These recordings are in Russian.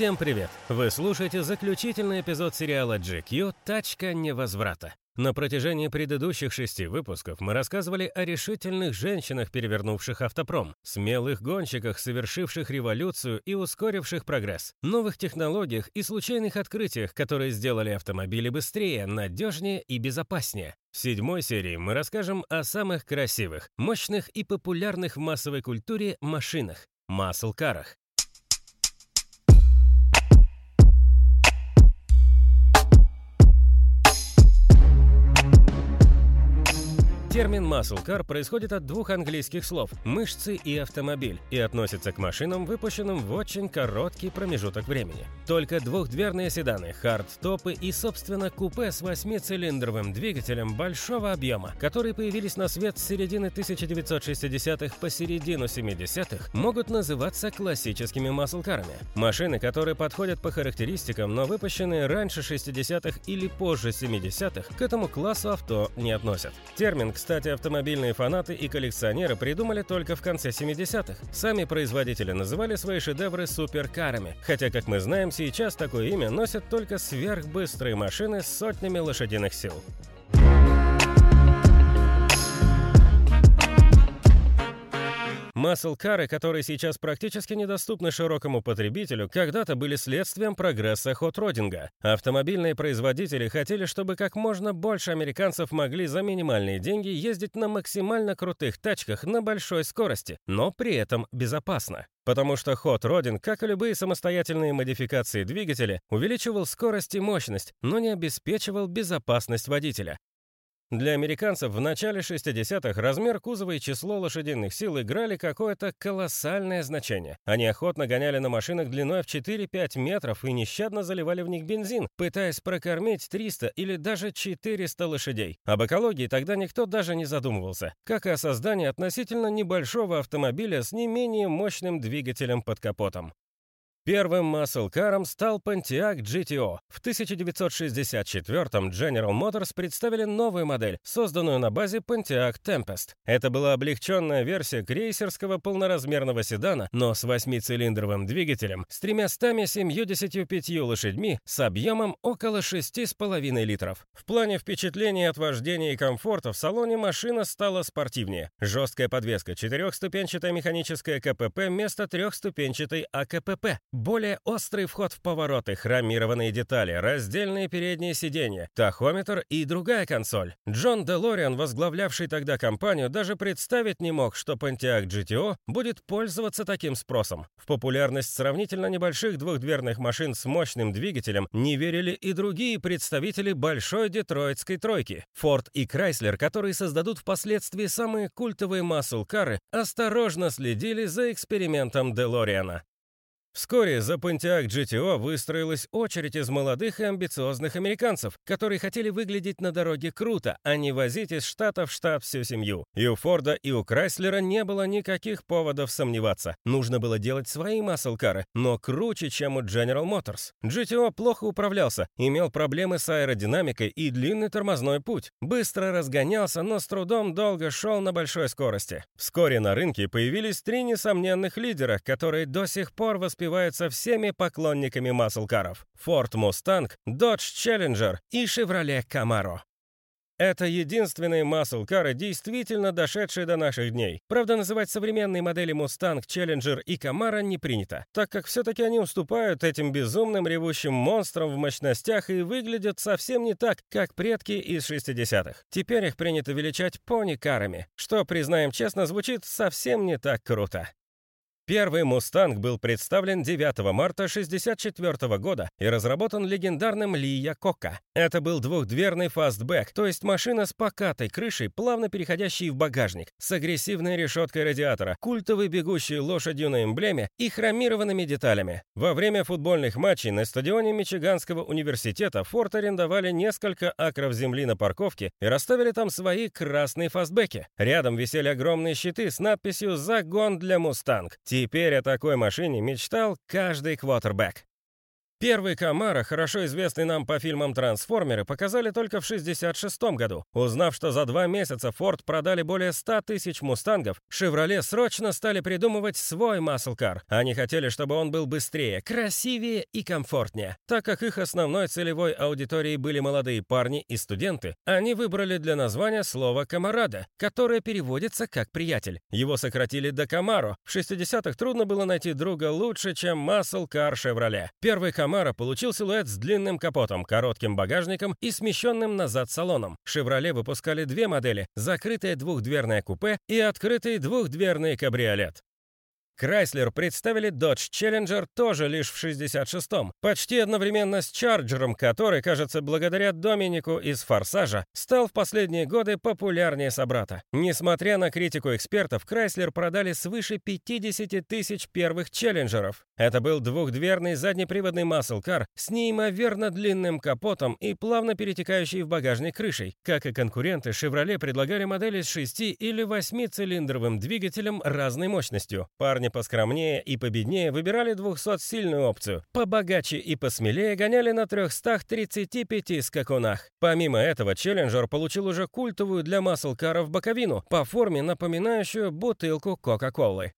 Всем привет! Вы слушаете заключительный эпизод сериала GQ «Тачка невозврата». На протяжении предыдущих шести выпусков мы рассказывали о решительных женщинах, перевернувших автопром, смелых гонщиках, совершивших революцию и ускоривших прогресс, новых технологиях и случайных открытиях, которые сделали автомобили быстрее, надежнее и безопаснее. В седьмой серии мы расскажем о самых красивых, мощных и популярных в массовой культуре машинах – маслкарах. Термин muscle car происходит от двух английских слов «мышцы» и «автомобиль» и относится к машинам, выпущенным в очень короткий промежуток времени. Только двухдверные седаны, хард-топы и, собственно, купе с восьмицилиндровым двигателем большого объема, которые появились на свет с середины 1960-х по середину 70-х, могут называться классическими маслкарами. Машины, которые подходят по характеристикам, но выпущенные раньше 60-х или позже 70-х, к этому классу авто не относят. Термин, кстати, автомобильные фанаты и коллекционеры придумали только в конце 70-х. Сами производители называли свои шедевры суперкарами, хотя, как мы знаем, сейчас такое имя носят только сверхбыстрые машины с сотнями лошадиных сил. Маслкары, которые сейчас практически недоступны широкому потребителю, когда-то были следствием прогресса хот-родинга. Автомобильные производители хотели, чтобы как можно больше американцев могли за минимальные деньги ездить на максимально крутых тачках на большой скорости, но при этом безопасно. Потому что ход Родин, как и любые самостоятельные модификации двигателя, увеличивал скорость и мощность, но не обеспечивал безопасность водителя. Для американцев в начале 60-х размер кузова и число лошадиных сил играли какое-то колоссальное значение. Они охотно гоняли на машинах длиной в 4-5 метров и нещадно заливали в них бензин, пытаясь прокормить 300 или даже 400 лошадей. Об экологии тогда никто даже не задумывался, как и о создании относительно небольшого автомобиля с не менее мощным двигателем под капотом. Первым маслкаром стал Pontiac GTO. В 1964-м General Motors представили новую модель, созданную на базе Pontiac Tempest. Это была облегченная версия крейсерского полноразмерного седана, но с восьмицилиндровым двигателем, с 375 лошадьми, с объемом около 6,5 литров. В плане впечатлений от вождения и комфорта в салоне машина стала спортивнее. Жесткая подвеска, четырехступенчатая механическая КПП вместо трехступенчатой АКПП. Более острый вход в повороты, хромированные детали, раздельные передние сиденья, тахометр и другая консоль. Джон Делориан, возглавлявший тогда компанию, даже представить не мог, что Pontiac GTO будет пользоваться таким спросом. В популярность сравнительно небольших двухдверных машин с мощным двигателем не верили и другие представители большой детройтской тройки. Ford и Chrysler, которые создадут впоследствии самые культовые маслкары, осторожно следили за экспериментом Делориана. Вскоре за Pontiac GTO выстроилась очередь из молодых и амбициозных американцев, которые хотели выглядеть на дороге круто, а не возить из штата в штат всю семью. И у Форда, и у Крайслера не было никаких поводов сомневаться. Нужно было делать свои маслкары, но круче, чем у General Motors. GTO плохо управлялся, имел проблемы с аэродинамикой и длинный тормозной путь. Быстро разгонялся, но с трудом долго шел на большой скорости. Вскоре на рынке появились три несомненных лидера, которые до сих пор воспринимаются воспевается всеми поклонниками маслкаров – Ford Mustang, Dodge Challenger и Chevrolet Camaro. Это единственные маслкары, действительно дошедшие до наших дней. Правда, называть современные модели Mustang, Challenger и Camaro не принято, так как все-таки они уступают этим безумным ревущим монстрам в мощностях и выглядят совсем не так, как предки из 60-х. Теперь их принято величать пони-карами, что, признаем честно, звучит совсем не так круто. Первый «Мустанг» был представлен 9 марта 1964 года и разработан легендарным Ли Якокка. Это был двухдверный фастбэк, то есть машина с покатой крышей, плавно переходящей в багажник, с агрессивной решеткой радиатора, культовой бегущей лошадью на эмблеме и хромированными деталями. Во время футбольных матчей на стадионе Мичиганского университета Форд арендовали несколько акров земли на парковке и расставили там свои красные фастбеки. Рядом висели огромные щиты с надписью «Загон для Мустанг». Теперь о такой машине мечтал каждый квотербек. Первый Камара, хорошо известный нам по фильмам «Трансформеры», показали только в 1966 году. Узнав, что за два месяца Форд продали более 100 тысяч мустангов, «Шевроле» срочно стали придумывать свой маслкар. Они хотели, чтобы он был быстрее, красивее и комфортнее. Так как их основной целевой аудиторией были молодые парни и студенты, они выбрали для названия слово «камарада», которое переводится как «приятель». Его сократили до «камаро». В 60-х трудно было найти друга лучше, чем маслкар «Шевроле». Первый «камаро» Камара получил силуэт с длинным капотом, коротким багажником и смещенным назад салоном. «Шевроле» выпускали две модели – закрытое двухдверное купе и открытый двухдверный кабриолет. Chrysler представили Dodge Challenger тоже лишь в 66-м, почти одновременно с Charger'ом, который, кажется, благодаря Доминику из «Форсажа», стал в последние годы популярнее собрата. Несмотря на критику экспертов, Chrysler продали свыше 50 тысяч первых Челленджеров. Это был двухдверный заднеприводный маслкар с неимоверно длинным капотом и плавно перетекающей в багажник крышей. Как и конкуренты, Chevrolet предлагали модели с 6 или 8-цилиндровым двигателем разной мощностью. Парни поскромнее и победнее выбирали 200-сильную опцию. Побогаче и посмелее гоняли на 335 скакунах. Помимо этого, Челленджер получил уже культовую для маслкаров боковину, по форме напоминающую бутылку Кока-Колы.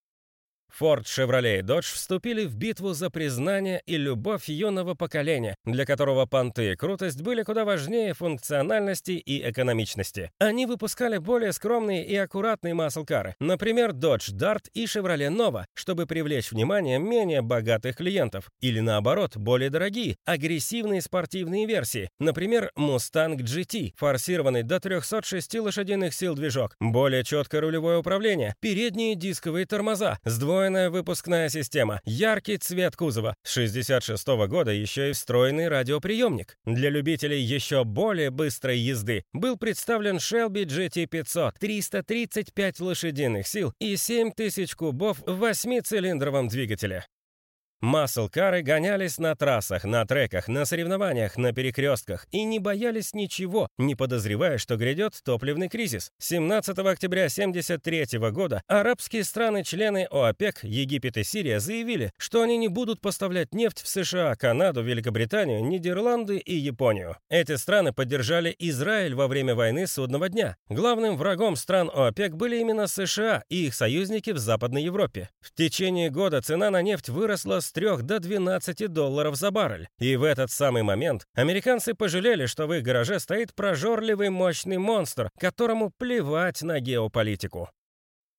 Форд, Шевроле и Додж вступили в битву за признание и любовь юного поколения, для которого понты и крутость были куда важнее функциональности и экономичности. Они выпускали более скромные и аккуратные маслкары, например, Dodge Dart и Chevrolet Nova, чтобы привлечь внимание менее богатых клиентов, или наоборот, более дорогие, агрессивные спортивные версии, например, Mustang GT, форсированный до 306 лошадиных сил движок, более четкое рулевое управление, передние дисковые тормоза, сдвоенные Встроенная выпускная система, яркий цвет кузова, с 66 -го года еще и встроенный радиоприемник. Для любителей еще более быстрой езды был представлен Shelby GT500, 335 лошадиных сил и 7000 кубов в 8-цилиндровом двигателе. Маслкары гонялись на трассах, на треках, на соревнованиях, на перекрестках и не боялись ничего, не подозревая, что грядет топливный кризис. 17 октября 1973 года арабские страны-члены ОАПЕК, Египет и Сирия заявили, что они не будут поставлять нефть в США, Канаду, Великобританию, Нидерланды и Японию. Эти страны поддержали Израиль во время войны Судного дня. Главным врагом стран ОАПЕК были именно США и их союзники в Западной Европе. В течение года цена на нефть выросла с 3 до 12 долларов за баррель. И в этот самый момент американцы пожалели, что в их гараже стоит прожорливый мощный монстр, которому плевать на геополитику.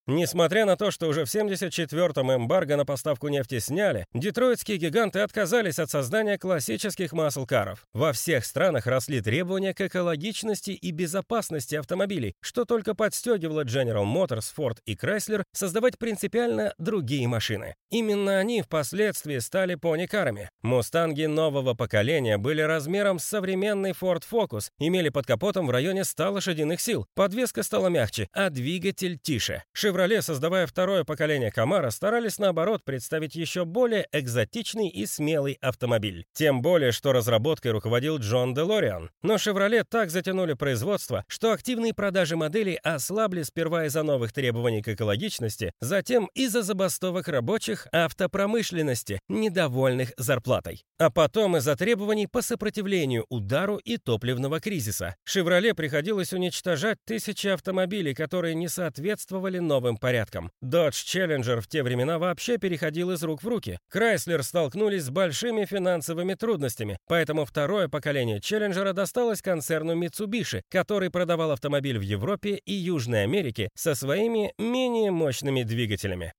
Несмотря на то, что уже в 74-м эмбарго на поставку нефти сняли, детройтские гиганты отказались от создания классических маслкаров. Во всех странах росли требования к экологичности и безопасности автомобилей, что только подстегивало General Motors, Ford и Chrysler создавать принципиально другие машины. Именно они впоследствии стали пони-карами. Мустанги нового поколения были размером с современный Ford Focus, имели под капотом в районе 100 лошадиных сил, подвеска стала мягче, а двигатель тише. «Шевроле», создавая второе поколение «Камара», старались, наоборот, представить еще более экзотичный и смелый автомобиль. Тем более, что разработкой руководил Джон Делориан. Но «Шевроле» так затянули производство, что активные продажи моделей ослабли сперва из-за новых требований к экологичности, затем из-за забастовок рабочих автопромышленности, недовольных зарплатой. А потом из-за требований по сопротивлению удару и топливного кризиса. «Шевроле» приходилось уничтожать тысячи автомобилей, которые не соответствовали новым новым порядком. Dodge Challenger в те времена вообще переходил из рук в руки. Chrysler столкнулись с большими финансовыми трудностями, поэтому второе поколение Challenger досталось концерну Mitsubishi, который продавал автомобиль в Европе и Южной Америке со своими менее мощными двигателями.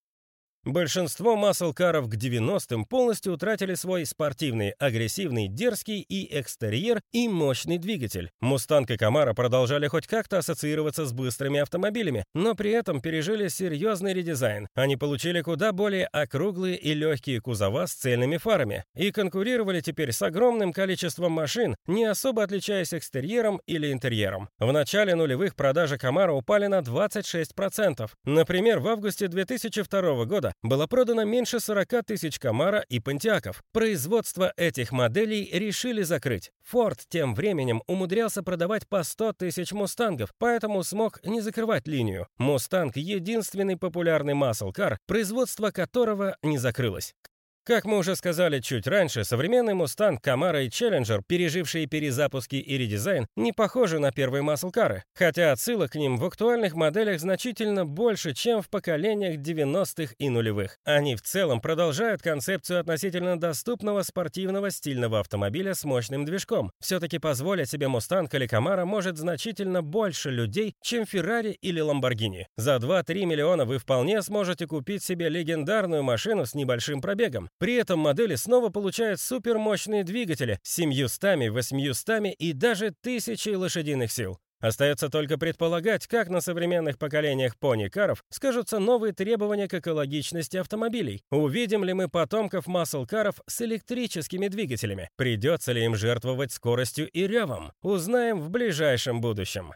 Большинство маслкаров к 90-м полностью утратили свой спортивный, агрессивный, дерзкий и экстерьер и мощный двигатель. Мустанг и Камара продолжали хоть как-то ассоциироваться с быстрыми автомобилями, но при этом пережили серьезный редизайн. Они получили куда более округлые и легкие кузова с цельными фарами и конкурировали теперь с огромным количеством машин, не особо отличаясь экстерьером или интерьером. В начале нулевых продажи Камара упали на 26%. Например, в августе 2002 года было продано меньше 40 тысяч Камара и Пантиаков. Производство этих моделей решили закрыть. Форд тем временем умудрялся продавать по 100 тысяч мустангов, поэтому смог не закрывать линию. Мустанг — единственный популярный маслкар, производство которого не закрылось. Как мы уже сказали чуть раньше, современный Mustang, Camaro и Challenger, пережившие перезапуски и редизайн, не похожи на первые маслкары, хотя отсылок к ним в актуальных моделях значительно больше, чем в поколениях 90-х и нулевых. Они в целом продолжают концепцию относительно доступного спортивного стильного автомобиля с мощным движком. Все-таки позволить себе Mustang или Camaro может значительно больше людей, чем Ferrari или Lamborghini. За 2-3 миллиона вы вполне сможете купить себе легендарную машину с небольшим пробегом. При этом модели снова получают супермощные двигатели с 700, 800 и даже 1000 лошадиных сил. Остается только предполагать, как на современных поколениях пони-каров скажутся новые требования к экологичности автомобилей. Увидим ли мы потомков масл-каров с электрическими двигателями? Придется ли им жертвовать скоростью и ревом? Узнаем в ближайшем будущем.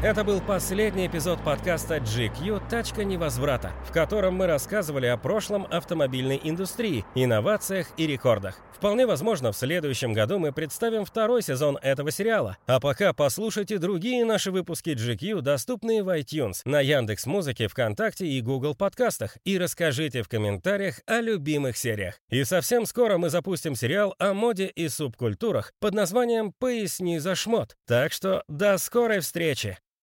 Это был последний эпизод подкаста GQ «Тачка невозврата», в котором мы рассказывали о прошлом автомобильной индустрии, инновациях и рекордах. Вполне возможно, в следующем году мы представим второй сезон этого сериала. А пока послушайте другие наши выпуски GQ, доступные в iTunes, на Яндекс Музыке, ВКонтакте и Google подкастах, и расскажите в комментариях о любимых сериях. И совсем скоро мы запустим сериал о моде и субкультурах под названием «Поясни за шмот». Так что до скорой встречи!